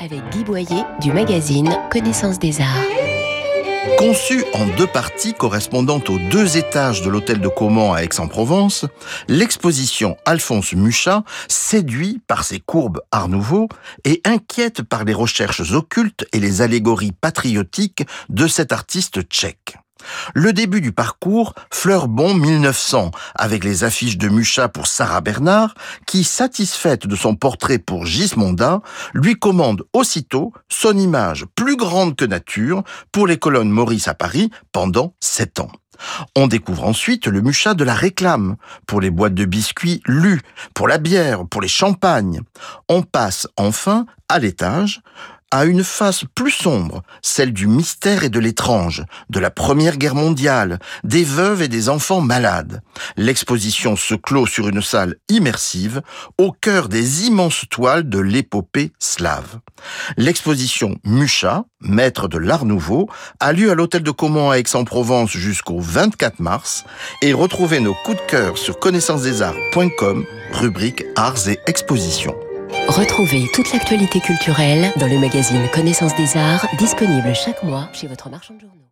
avec Guy Boyer du magazine Connaissance des Arts. Conçue en deux parties correspondant aux deux étages de l'hôtel de Caumont à Aix-en-Provence, l'exposition Alphonse Mucha séduit par ses courbes Art Nouveau et inquiète par les recherches occultes et les allégories patriotiques de cet artiste tchèque. Le début du parcours Fleurbon 1900, avec les affiches de Mucha pour Sarah Bernard, qui, satisfaite de son portrait pour Gismonda, lui commande aussitôt son image plus grande que nature pour les colonnes Maurice à Paris pendant sept ans. On découvre ensuite le Mucha de la réclame, pour les boîtes de biscuits lus, pour la bière, pour les champagnes. On passe enfin à l'étage, à une face plus sombre, celle du mystère et de l'étrange, de la Première Guerre mondiale, des veuves et des enfants malades. L'exposition se clôt sur une salle immersive, au cœur des immenses toiles de l'épopée slave. L'exposition Mucha, maître de l'Art Nouveau, a lieu à l'Hôtel de Caumont à Aix-en-Provence jusqu'au 24 mars et retrouvez nos coups de cœur sur connaissancesarts.com, rubrique Arts et Expositions. Retrouvez toute l'actualité culturelle dans le magazine Connaissance des Arts, disponible chaque mois chez votre marchand de journaux.